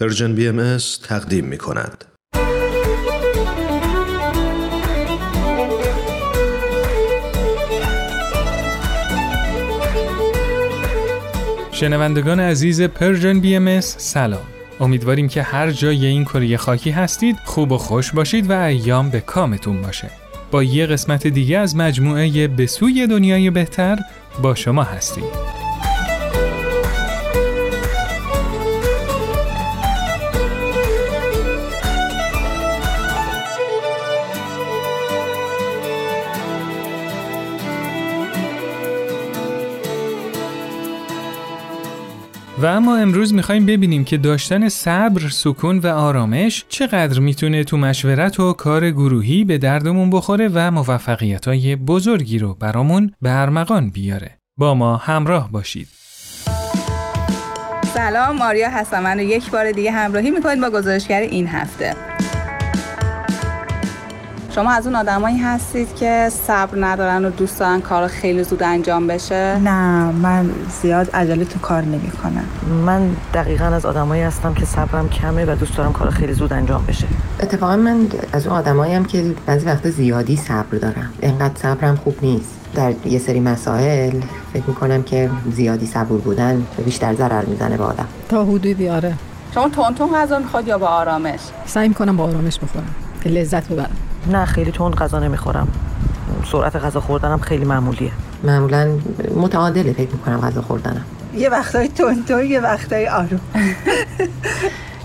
Persian BM تقدیم می کند. شنوندگان عزیز Persian BM سلام. امیدواریم که هر جای این کره خاکی هستید خوب و خوش باشید و ایام به کامتون باشه. با یه قسمت دیگه از مجموعه به سوی دنیای بهتر با شما هستیم. و اما امروز می‌خوایم ببینیم که داشتن صبر، سکون و آرامش چقدر می‌تونه تو مشورت و کار گروهی به دردمون بخوره و موفقیت های بزرگی رو برامون به ارمغان بیاره. با ما همراه باشید. سلام ماریا هستم من رو یک بار دیگه همراهی می‌کنید با گزارشگر این هفته شما از اون آدمایی هستید که صبر ندارن و دوست دارن کار خیلی زود انجام بشه؟ نه من زیاد عجله تو کار نمی کنم من دقیقا از آدمایی هستم که صبرم کمه و دوست دارم کار خیلی زود انجام بشه. اتفاقا من از اون آدمایی هم که بعضی وقت زیادی صبر دارم. اینقدر صبرم خوب نیست. در یه سری مسائل فکر می‌کنم که زیادی صبور بودن بیشتر ضرر می‌زنه به آدم. تا حدودی آره. شما تون غذا می‌خواد یا با آرامش؟ سعی می‌کنم با آرامش بخورم. که لذت ببرم. نه خیلی تند غذا نمی‌خورم. سرعت غذا خوردنم خیلی معمولیه. معمولا متعادله فکر می‌کنم غذا خوردنم. یه وقتای تون یه وقتای آروم.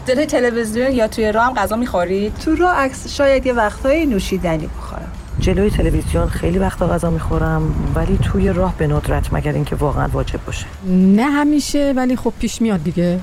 جلوی تلویزیون یا توی راه هم غذا می‌خورید تو راه عکس شاید یه وقتای نوشیدنی بخورم. جلوی تلویزیون خیلی وقتا غذا می‌خورم ولی توی راه به ندرت مگر اینکه واقعا واجب باشه. نه همیشه ولی خب پیش میاد دیگه.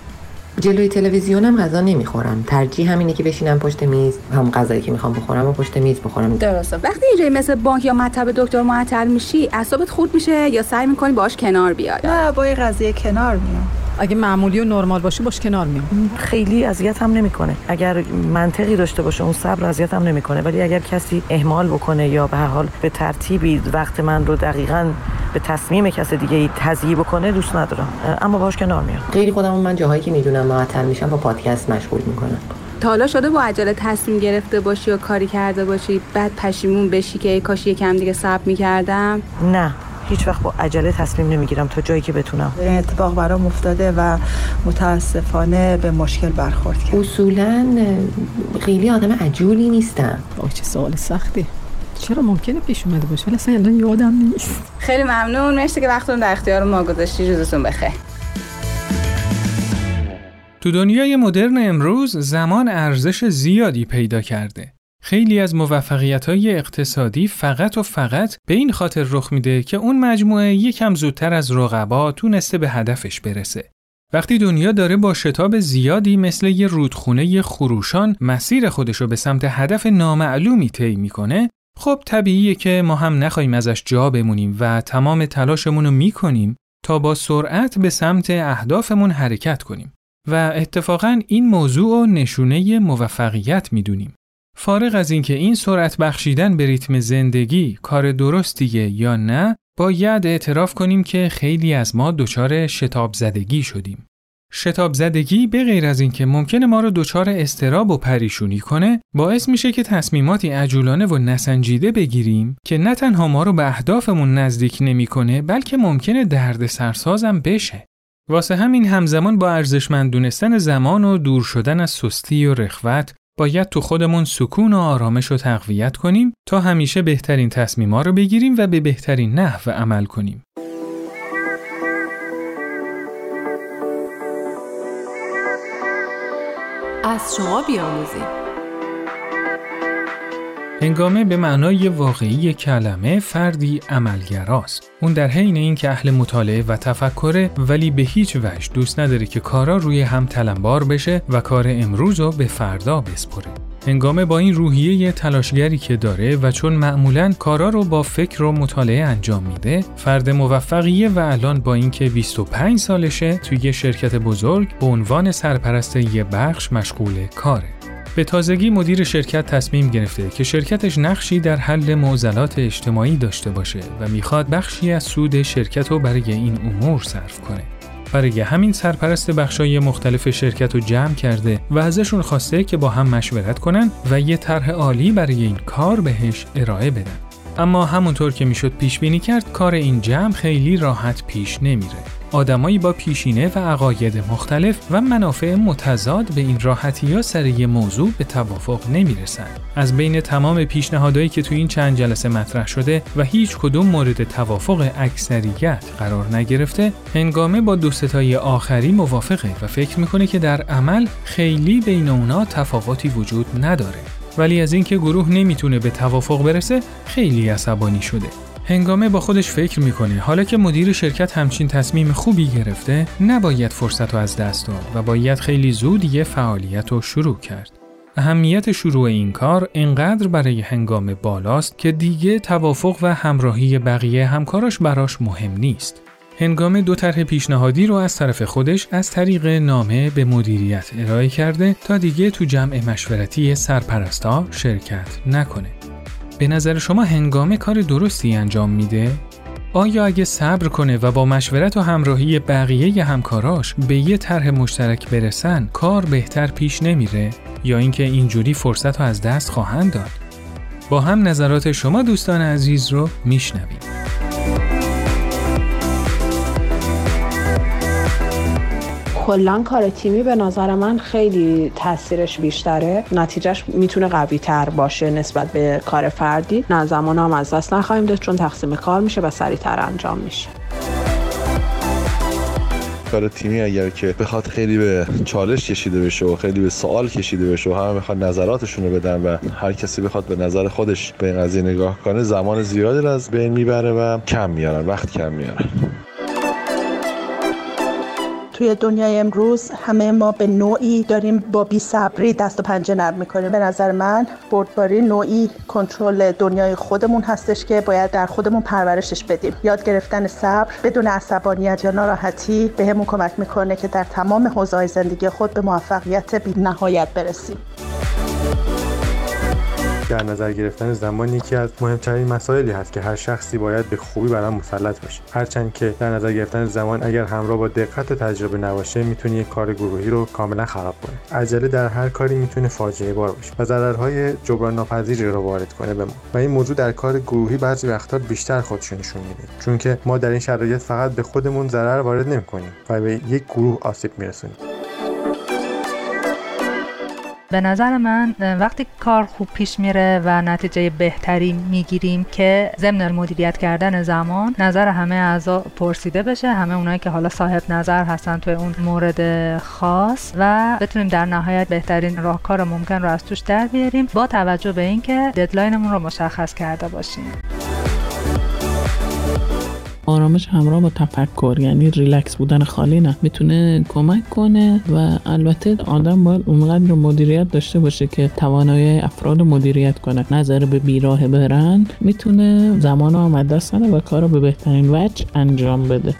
جلوی تلویزیونم غذا نمی‌خورم. ترجیح همینه که بشینم پشت میز. هم غذایی که می‌خوام بخورم و پشت میز بخورم. درسته. وقتی اینجایی مثل بانک یا مطب دکتر معطل میشی اعصابت خورد میشه یا سعی می‌کنی باش کنار بیای؟ نه با قضیه کنار میام. اگه معمولی و نرمال باشه باش کنار میام خیلی اذیت هم نمی‌کنه. اگر منطقی داشته باشه اون صبر اذیت هم نمی‌کنه. ولی اگر کسی اهمال بکنه یا به هر حال به ترتیبی وقت من رو دقیقاً به تصمیم کس دیگه ای تضییع بکنه دوست ندارم. اما باش کنار میام. خیلی خودم من جاهایی که می‌دونم معطل میشم با پادکست مشغول می‌کنم. تا حالا شده با عجله تصمیم گرفته باشی و کاری کرده باشی بعد پشیمون بشی که کاش یکم دیگه صبر می‌کردم؟ نه. هیچ وقت با عجله تصمیم نمی‌گیرم تا جایی که بتونم. این اتفاق برام افتاده و متاسفانه به مشکل برخورد کرد. اصولا خیلی آدم عجولی نیستم. چه سوال سختی. چرا ممکنه پیش اومده باشه؟ ولی اصلا الان یادم نیست. خیلی ممنون. مرسی که وقتتون در اختیار ما گذاشتی. روزتون بخیر. تو دنیای مدرن امروز زمان ارزش زیادی پیدا کرده. خیلی از موفقیت های اقتصادی فقط و فقط به این خاطر رخ میده که اون مجموعه یکم زودتر از رقبا تونسته به هدفش برسه. وقتی دنیا داره با شتاب زیادی مثل یه رودخونه خروشان مسیر خودشو به سمت هدف نامعلومی طی می‌کنه، خب طبیعیه که ما هم نخواهیم ازش جا بمونیم و تمام تلاشمون رو می‌کنیم تا با سرعت به سمت اهدافمون حرکت کنیم. و اتفاقا این موضوع و نشونه موفقیت می‌دونیم. فارغ از اینکه این سرعت بخشیدن به ریتم زندگی کار درستیه یا نه، باید اعتراف کنیم که خیلی از ما دچار شتاب زدگی شدیم. شتاب زدگی به غیر از اینکه ممکنه ما رو دچار استراب و پریشونی کنه، باعث میشه که تصمیماتی عجولانه و نسنجیده بگیریم که نه تنها ما رو به اهدافمون نزدیک نمی‌کنه، بلکه ممکنه درد سرسازم بشه. واسه همین همزمان با ارزشمند دونستن زمان و دور شدن از سستی و رخوت باید تو خودمون سکون و آرامش رو تقویت کنیم تا همیشه بهترین تصمیما رو بگیریم و به بهترین نحو عمل کنیم. از شما بیاموزیم هنگامه به معنای واقعی کلمه فردی عملگراست. اون در حین اینکه اهل مطالعه و تفکره ولی به هیچ وجه دوست نداره که کارا روی هم تلمبار بشه و کار امروز رو به فردا بسپره. هنگامه با این روحیه تلاشگری که داره و چون معمولا کارا رو با فکر و مطالعه انجام میده فرد موفقیه و الان با اینکه 25 سالشه توی یه شرکت بزرگ به عنوان سرپرست یه بخش مشغول کاره به تازگی مدیر شرکت تصمیم گرفته که شرکتش نقشی در حل معضلات اجتماعی داشته باشه و می‌خواد بخشی از سود شرکت رو برای این امور صرف کنه. برای همین سرپرست بخشای مختلف شرکت رو جمع کرده و ازشون خواسته که با هم مشورت کنن و یه طرح عالی برای این کار بهش ارائه بدن. اما همونطور که می‌شد پیش بینی کرد کار این جمع خیلی راحت پیش نمیره. آدمایی با پیشینه و عقاید مختلف و منافع متضاد به این راحتی ها سر یه موضوع به توافق نمی‌رسن. از بین تمام پیشنهادهایی که تو این چند جلسه مطرح شده و هیچ کدوم مورد توافق اکثریت قرار نگرفته، هنگامه با دو ستای آخری موافقه و فکر می‌کنه که در عمل خیلی بین اونا تفاوتی وجود نداره. ولی از اینکه گروه نمی‌تونه به توافق برسه خیلی عصبانی شده. هنگامه با خودش فکر می‌کنه حالا که مدیر شرکت همچین تصمیم خوبی گرفته نباید فرصت رو از دست داد و باید خیلی زود یه فعالیت رو شروع کرد. اهمیت شروع این کار انقدر برای هنگام بالاست که دیگه توافق و همراهی بقیه همکاراش براش مهم نیست. هنگام دو طرح پیشنهادی رو از طرف خودش از طریق نامه به مدیریت ارائه کرده تا دیگه تو جمع مشورتی سرپرستا شرکت نکنه. به نظر شما هنگامه کار درستی انجام میده؟ آیا اگه صبر کنه و با مشورت و همراهی بقیه همکاراش به یه طرح مشترک برسن کار بهتر پیش نمیره یا اینکه اینجوری فرصت رو از دست خواهند داد؟ با هم نظرات شما دوستان عزیز رو میشنویم. کلا کار تیمی به نظر من خیلی تاثیرش بیشتره. نتیجهش می‌تونه قوی تر باشه نسبت به کار فردی. نه زمان هم از دست نخواهیم داشت چون تقسیم کار میشه و سریعتر انجام میشه. کار تیمی اگر که بخواد خیلی به چالش کشیده بشه و خیلی به سوال کشیده بشه و همه بخواد نظراتشون رو بدن و هر کسی بخواد به نظر خودش به این قضیه نگاه کنه زمان زیادی از بین می‌بره و کم میارن وقت کم میارن. توی دنیای امروز همه ما به نوعی داریم با بی صبری دست و پنجه نرم می‌کنیم. به نظر من بردباری نوعی کنترل دنیای خودمون هستش که باید در خودمون پرورشش بدیم. یاد گرفتن صبر بدون عصبانیت یا ناراحتی بهمون کمک می‌کنه که در تمام حوزه‌های زندگی خود به موفقیت بی نهایت برسیم. در نظر گرفتن زمان یکی از مهمترین مسائلی هست که هر شخصی باید به خوبی بر آن مسلط باشه. هرچند که در نظر گرفتن زمان اگر همراه با دقت و تجربه نباشه می‌تونه یک کار گروهی رو کاملا خراب کنه. عجله در هر کاری می‌تونه فاجعه بار باشه و ضررهای جبران ناپذیری رو وارد کنه به ما. و این موضوع در کار گروهی بعضی وقتها بیشتر خودشون نشون میده چون که ما در این شرایط فقط به خودمون ضرر وارد نمی‌کنیم و به یک گروه آسیب میرسونیم. به نظر من وقتی کار خوب پیش میره و نتیجه بهتری می‌گیریم که ضمن مدیریت کردن زمان نظر همه اعضا پرسیده بشه. همه اونایی که حالا صاحب نظر هستن توی اون مورد خاص و بتونیم در نهایت بهترین راهکار ممکن رو از توش در بیاریم با توجه به اینکه deadline مون رو مشخص کرده باشیم. آرامش همراه با تفکر یعنی ریلکس بودن خالی نه. می‌تونه کمک کنه و البته آدم باید اونقدر مدیریت داشته باشه که توانایی افراد مدیریت کنه. نظر به بیراه برن می‌تونه زمان آمد دست و کار رو به بهترین وجه انجام بده.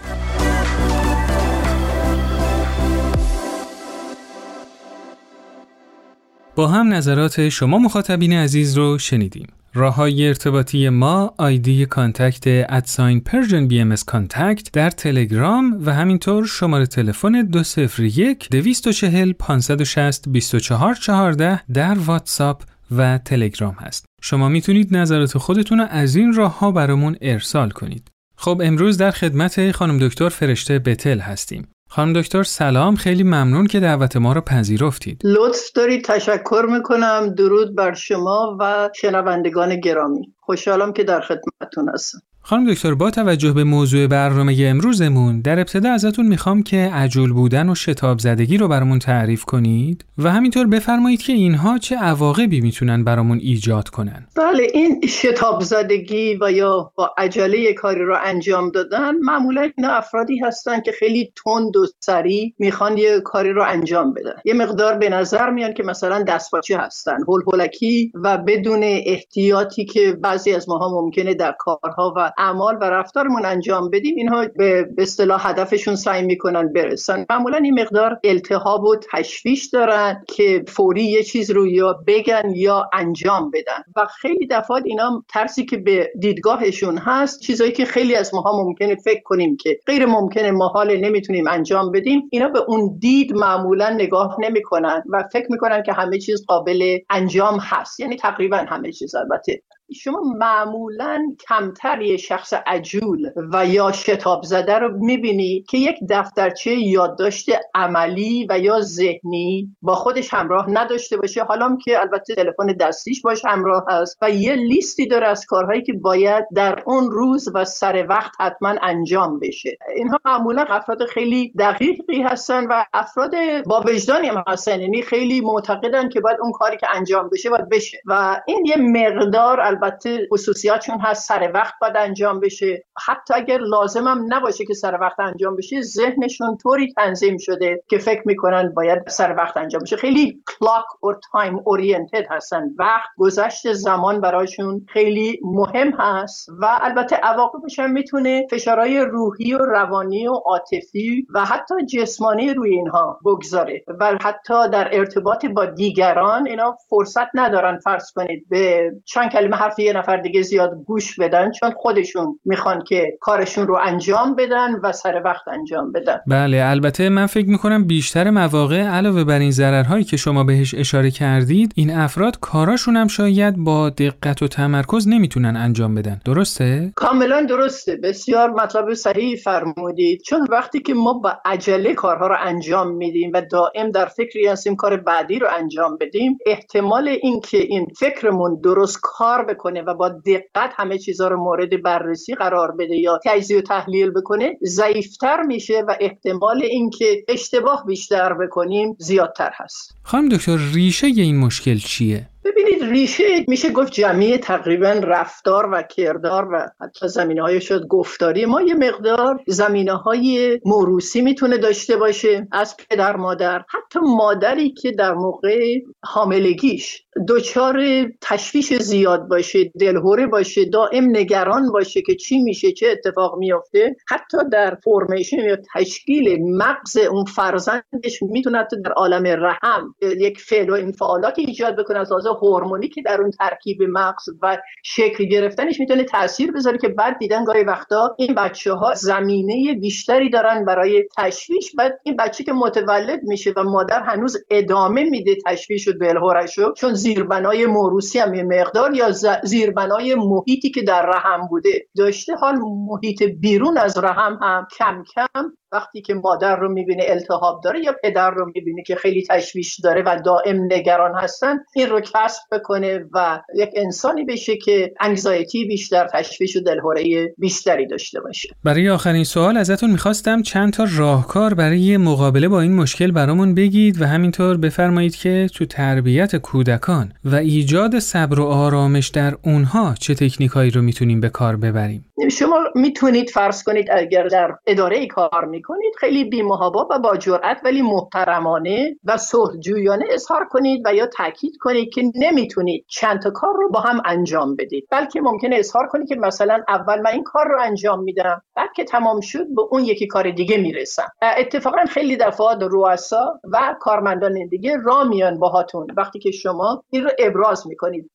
با هم نظرات شما مخاطبین عزیز رو شنیدیم. راه های ارتباطی ما آیدی کانتکت ادساین پرژن بی ام کانتکت در تلگرام و همینطور شماره تلفن 201 240 560 2414 در واتساپ و تلگرام هست. شما می‌تونید نظرات خودتون رو از این راه ها برامون ارسال کنید. خب امروز در خدمت خانم دکتر فرشته بتل هستیم. خانم دکتر سلام. خیلی ممنون که دعوت ما رو پذیرفتید. لطف دارید. تشکر می‌کنم. درود بر شما و شنوندگان گرامی. خوشحالم که در خدمتتون هستم. خانم دکتر با توجه به موضوع برنامه امروزمون در ابتدا ازتون می‌خوام که عجول بودن و شتاب زدگی رو برامون تعریف کنید و همینطور بفرمایید که اینها چه عواقبی می‌تونن برامون ایجاد کنن. بله این شتاب زدگی و یا با عجله کاری رو انجام دادن معمولا این افرادی هستن که خیلی تند و سریع می‌خوان یه کاری رو انجام بدن. یه مقدار به نظر میان که مثلا دستپاچه هستن هول هولکی و بدون احتیاطی که بعضی از ماها ممکنه در کارها و اعمال و رفتارمون انجام بدیم اینها به اصطلاح هدفشون سعی می‌کنن برسن. معمولا این مقدار التهاب و تشویش دارن که فوری یه چیز رو یا بگن یا انجام بدن. و خیلی دفعات اینا ترسی که به دیدگاهشون هست چیزایی که خیلی از ماها ممکنه فکر کنیم که غیر ممکنه ما حال نمی‌تونیم انجام بدیم اینا به اون دید معمولا نگاه نمی‌کنن و فکر می‌کنن که همه چیز قابل انجام هست. یعنی تقریبا همه چیز البته شما معمولا کمتر یه شخص عجول و یا شتاب زده رو می‌بینی که یک دفترچه یادداشت عملی و یا ذهنی با خودش همراه نداشته باشه. حالا که البته تلفن دستیش باش همراه هست و یه لیستی داره از کارهایی که باید در اون روز و سر وقت حتما انجام بشه. اینها معمولا افراد خیلی دقیقی هستن و افراد با وجدانی هم هستن. یعنی خیلی معتقدن که باید اون کاری که انجام بشه باید بشه. و این یه مقدار البته خصوصیاتشون هست سر وقت باید انجام بشه. حتی اگر لازمم نباشه که سر وقت انجام بشه ذهنشون طوری تنظیم شده که فکر می‌کنن باید سر وقت انجام بشه. خیلی clock or time oriented هستن. وقت گذشت زمان براشون خیلی مهم هست و البته عواقبش هم می‌تونه فشارهای روحی و روانی و عاطفی و حتی جسمانی روی اینها بگذاره و حتی در ارتباط با دیگران اینا فرصت ندارن فرض کنید به چند کلمه حرف یه نفر دیگه زیاد گوش بدن چون خودشون می‌خوان که کارشون رو انجام بدن و سر وقت انجام بدن. بله البته من فکر می‌کنم بیشتر مواقع علاوه بر این ضررهایی که شما بهش اشاره کردید این افراد کاراشون هم شاید با دقت و تمرکز نمی‌تونن انجام بدن. درسته؟ کاملا درسته. بسیار مطلب صحیح فرمودید. چون وقتی که ما با عجله کارها رو انجام میدیم و دائم در فکری هستیم کار بعدی رو انجام بدیم احتمال اینکه این فکرمون درست کار بکنه و با دقت همه چیزها رو مورد بررسی قرار بده یا تجزیه و تحلیل بکنه ضعیفتر میشه و احتمال اینکه اشتباه بیشتر بکنیم زیادتر هست. خانم دکتر ریشه این مشکل چیه؟ ببینید ریشه میشه گفت جمعی تقریبا رفتار و کردار و حتی زمینه های شد گفتاری. ما یه مقدار زمینه های موروسی می‌تونه داشته باشه. از پدر مادر حتی مادری که در موقع حاملگیش دچار تشویش زیاد باشه دلهوره باشه دائم نگران باشه که چی میشه چه اتفاق میافته حتی در فرمیشن یا تشکیل مغز اون فرزندش می‌تونه در عالم رحم یک فعل و انفعالاتی ایجاد بکنه از هورمونی که در اون ترکیب مغز و شکل گرفتنش می‌تونه تاثیر بذاره که بعد دیدن گاهی وقتا این بچه ها زمینه بیشتری دارن برای تشویش بعد این بچه که متولد میشه و مادر هنوز ادامه میده تشویش و دلهورشو چون زیربنای موروسی هم یه مقدار یا زیربنای محیطی که در رحم بوده داشته حال محیط بیرون از رحم هم کم کم وقتی که مادر رو می‌بینه التهاب داره یا پدر رو می‌بینه که خیلی تشویش داره و دائم نگران هستن این رو کسب بکنه و یک انسانی بشه که انگزایتی بیشتر تشویش و دلهوره بیشتری داشته باشه. برای آخرین سوال ازتون می‌خواستم چند تا راهکار برای مقابله با این مشکل برامون بگید و همینطور بفرمایید که تو تربیت کودکان و ایجاد صبر و آرامش در اونها چه تکنیکایی رو می‌تونیم به کار ببریم. شما می‌تونید فرض کنید اگر در اداره کار می‌کنید خیلی بیمهابا و با جرأت ولی محترمانه و صلحجویانه اظهار کنید و یا تاکید کنید که نمی‌تونید چند تا کار رو با هم انجام بدید. بلکه ممکنه اظهار کنید که مثلا اول من این کار رو انجام میدم بعد که تمام شد به اون یکی کار دیگه می‌رسم. اتفاقا خیلی دفعات رؤسا و کارمندان دیگه را میان باهاتون. وقتی که شما این رو ابراز می‌کنید.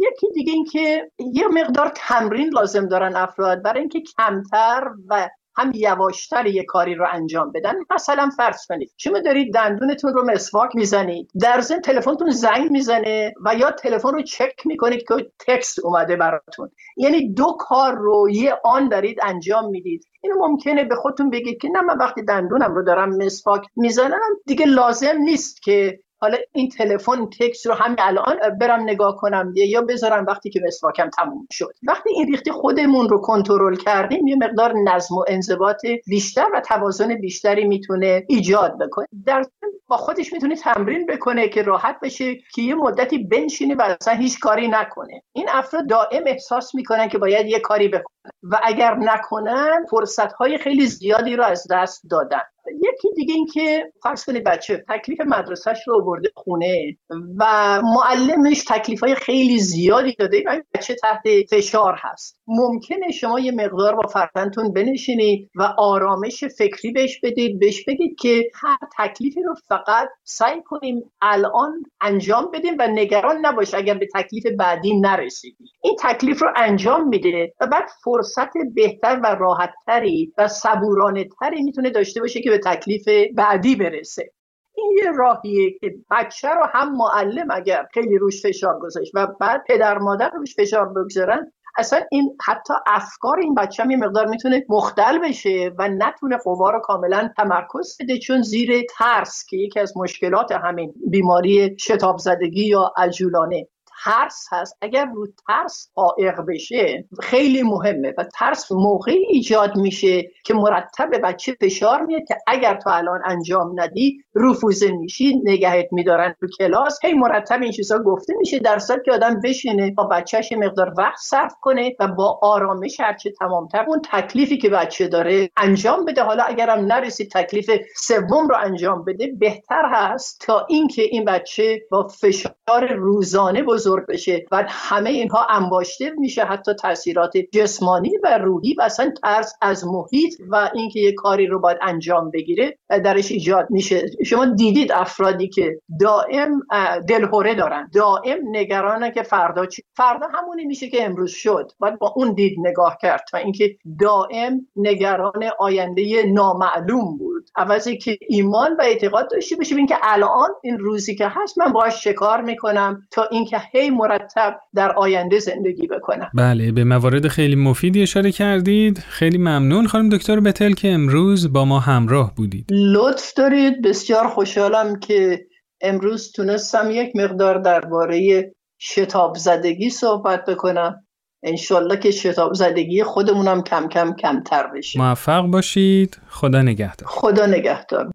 یکی دیگه این که یه مقدار تمرین لازم دارن افراد. برای اینکه کمتر و هم یواشتر یه کاری رو انجام بدن. مثلا فرض کنید شما دارید دندونتون رو مسواک می‌زنید. در ضمن تلفنتون زنگ می‌زنه و یا تلفن رو چک می‌کنید که تکست اومده براتون. یعنی دو کار رو یه آن دارید انجام می‌دید. اینو ممکنه به خودتون بگید که نه من وقتی دندونم رو دارم مسواک می‌زنم دیگه لازم نیست که حالا این تلفن تکس رو همین الان برم نگاه کنم. یا بذارم وقتی که مسواکم تموم شد. وقتی این ریختی خودمون رو کنترل کردیم یه مقدار نظم و انضباط بیشتر و توازن بیشتری می‌تونه ایجاد بکنه. در با خودش می‌تونه تمرین بکنه که راحت بشه که یه مدتی بنشینه و اصلا هیچ کاری نکنه. این افراد دائم احساس می‌کنن که باید یه کاری بکنن. و اگر نکنن فرصت های خیلی زیادی رو از دست دادن. یکی دیگه این که فرض کنید بچه تکلیف مدرسهش رو برده خونه و معلمش تکلیف های خیلی زیادی داده و بچه تحت فشار هست. ممکنه شما یه مقدار با فرزندتون بنشینید و آرامش فکری بهش بدید بهش بگید که هر تکلیفی رو فقط سعی کنیم الان انجام بدیم و نگران نباش اگر به تکلیف بعدی نرسیدی. این تکلیف رو انجام میده و بعد فرصت بهتر و راحتتری و صبورانه تری می‌تونه داشته باشه که به تکلیف بعدی برسه. این یه راهیه که بچه رو هم معلم اگر خیلی روش فشار گذاشت و بعد پدر مادر روش فشار بگذارن اصلا این حتی افکار این بچه هم یه مقدار می‌تونه مختل بشه و نتونه قوا رو کاملا تمرکز بده چون زیر ترس که یکی از مشکلات همین بیماری شتاب زدگی یا الجولانه ترس هست. اگر رو ترس قائق بشه خیلی مهمه و ترس موقعی ایجاد میشه که مرتب بچه فشار میاد که اگر تو الان انجام ندی رفوزه میشی نگهت میدارن تو کلاس. هی مرتب این چیزا گفته میشه در که آدم بشینه با بچهش مقدار وقت صرف کنه و با آرامش هرچه تمامتر اون تکلیفی که بچه داره انجام بده. حالا اگرم نرسید تکلیف سوم رو انجام بده بهتر هست تا اینکه این بچه با فشار روزانه بزرگ بشه. و همه اینها انباشته میشه حتی تاثیرات جسمانی و روحی و اصلا ترس از محیط و اینکه یه کاری رو باید انجام بگیره درش ایجاد میشه. شما دیدید افرادی که دائم دلهوره دارن. دائم نگرانه که فردا چی؟ فردا همونی میشه که امروز شد. باید با اون دید نگاه کرد و اینکه دائم نگران آینده نامعلوم بود. عوضی که ایمان و اعتقاد داشته باشیم اینکه الان این روزی که هست من باهاش شکار می‌کنم تا اینکه مرتب در آینده زندگی بکنم. بله به موارد خیلی مفیدی اشاره کردید. خیلی ممنون. خانم دکتر بتل که امروز با ما همراه بودید. لطف دارید. بسیار خوشحالم که امروز تونستم یک مقدار درباره شتاب زدگی صحبت بکنم. انشالله که شتاب زدگی خودمونم کم کم کمتر بشه. موفق باشید. خدا نگهدار. خدا نگهدار.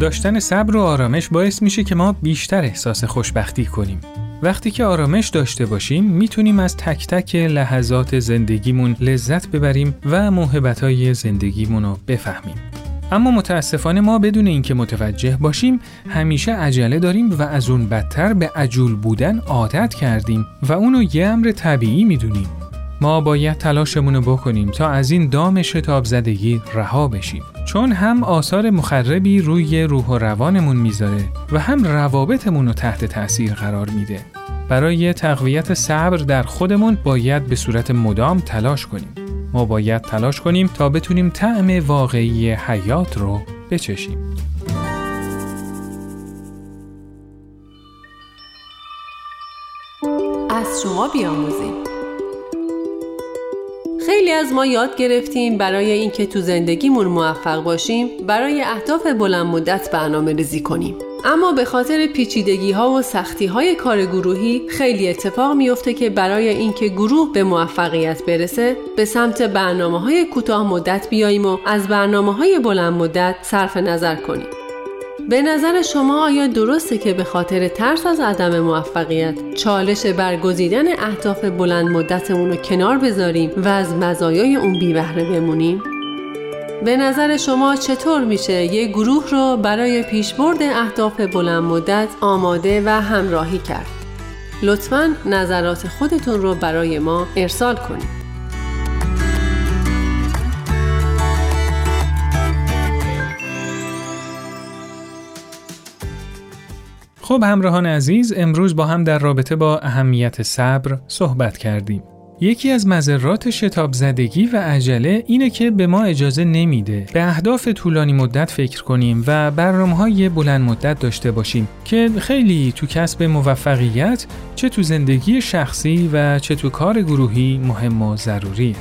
داشتن صبر و آرامش باعث میشه که ما بیشتر احساس خوشبختی کنیم. وقتی که آرامش داشته باشیم می‌تونیم از تک تک لحظات زندگیمون لذت ببریم و موهبتهای زندگیمون رو بفهمیم. اما متاسفانه ما بدون اینکه متوجه باشیم همیشه عجله داریم و از اون بدتر به عجول بودن عادت کردیم و اونو یه امر طبیعی می‌دونیم. ما باید تلاشمون رو بکنیم تا از این دام شتاب زدگی رها بشیم. چون هم آثار مخربی روی روح و روانمون می‌ذاره و هم روابطمون رو تحت تأثیر قرار میده. برای تقویت صبر در خودمون باید به صورت مدام تلاش کنیم. ما باید تلاش کنیم تا بتونیم طعم واقعی حیات رو بچشیم. از شما بیاموزیم. خیلی از ما یاد گرفتیم برای اینکه تو زندگیمون موفق باشیم برای اهداف بلند مدت برنامه ریزی کنیم. اما به خاطر پیچیدگی ها و سختی های کار گروهی خیلی اتفاق میفته که برای اینکه گروه به موفقیت برسه به سمت برنامه های کوتاه مدت بیاییم و از برنامه های بلند مدت صرف نظر کنیم. به نظر شما آیا درسته که به خاطر ترس از عدم موفقیت چالش برگزیدن اهداف بلند مدتمون رو کنار بذاریم و از مزایای اون بی بهره بمونیم؟ به نظر شما چطور میشه یک گروه رو برای پیشبرد اهداف بلند مدت آماده و همراهی کرد؟ لطفا نظرات خودتون رو برای ما ارسال کنید. خب همراهان عزیز امروز با هم در رابطه با اهمیت صبر صحبت کردیم. یکی از مذرات شتاب زدگی و عجله اینه که به ما اجازه نمیده به اهداف طولانی مدت فکر کنیم و برنامه های بلند مدت داشته باشیم که خیلی تو کسب موفقیت چه تو زندگی شخصی و چه تو کار گروهی مهم و ضروریه.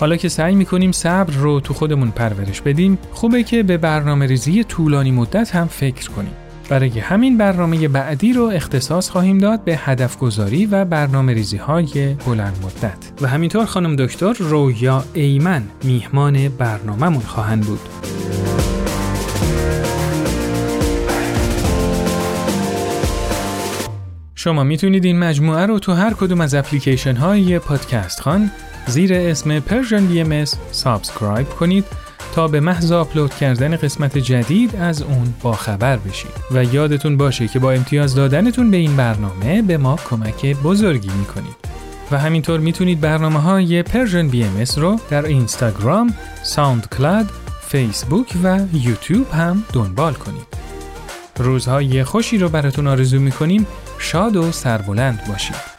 حالا که سعی می‌کنیم صبر رو تو خودمون پرورش بدیم خوبه که به برنامه ریزی طولانی مدت هم فکر کنیم. برای همین برنامه بعدی رو اختصاص خواهیم داد به هدف گذاری و برنامه ریزی های بلند مدت و همینطور خانم دکتر رویا ایمن میهمان برنامهمون خواهند بود. شما می‌تونید این مجموعه رو تو هر کدوم از اپلیکیشن های پادکست خوان زیر اسم BM subscribe کنید تا به محض آپلود کردن قسمت جدید از اون باخبر بشید و یادتون باشه که با امتیاز دادنتون به این برنامه به ما کمک بزرگی می‌کنید و همینطور می‌تونید برنامه های Persian BM رو در اینستاگرام، ساوند کلاد، فیسبوک و یوتیوب هم دنبال کنید. روزهای خوشی رو براتون آرزو می‌کنیم شاد و سربلند باشید.